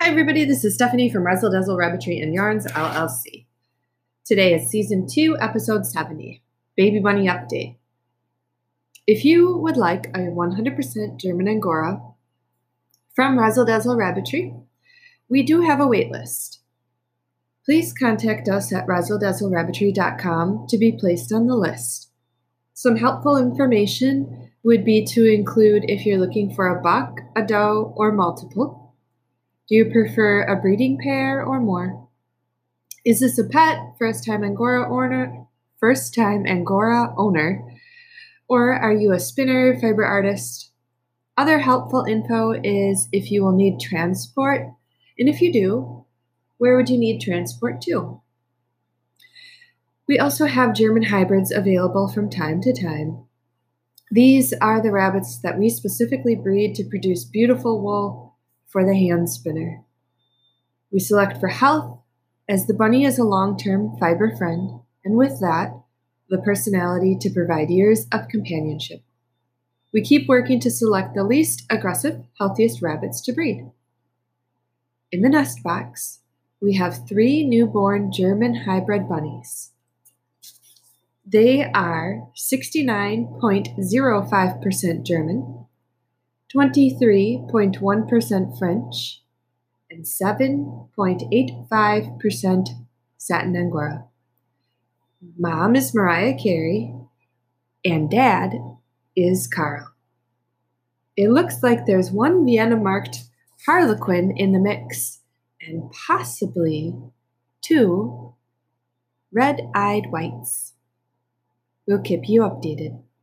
Hi, everybody. This is Stephanie from Razzle Dazzle Rabbitry and Yarns LLC. Today is season two, episode 70 Baby Bunny Update. If you would like a 100% German Angora from Razzle Dazzle Rabbitry, we do have a waitlist. Please contact us at razzledazzlerabbitry.com to be placed on the list. Some helpful information would be to include if you're looking for a buck, a doe, or multiple. Do you prefer a breeding pair or more? Is this a pet, first time Angora owner, first time Angora owner, or are you a spinner, fiber artist? Other helpful info is if you will need transport, and if you do, where would you need transport to? We also have German hybrids available from time to time. These are the rabbits that we specifically breed to produce beautiful wool for the hand spinner. We select for health, as the bunny is a long term fiber friend, and with that, the personality to provide years of companionship. We keep working to select the least aggressive, healthiest rabbits to breed. In the nest box, we have three newborn German hybrid bunnies. They are 69.05% German, 23.1% French, and 7.85% Satin Angora. Mom is Mariah Carey, and Dad is Carl. It looks like there's one Vienna marked Harlequin in the mix, and possibly two red eyed whites. We'll keep you updated.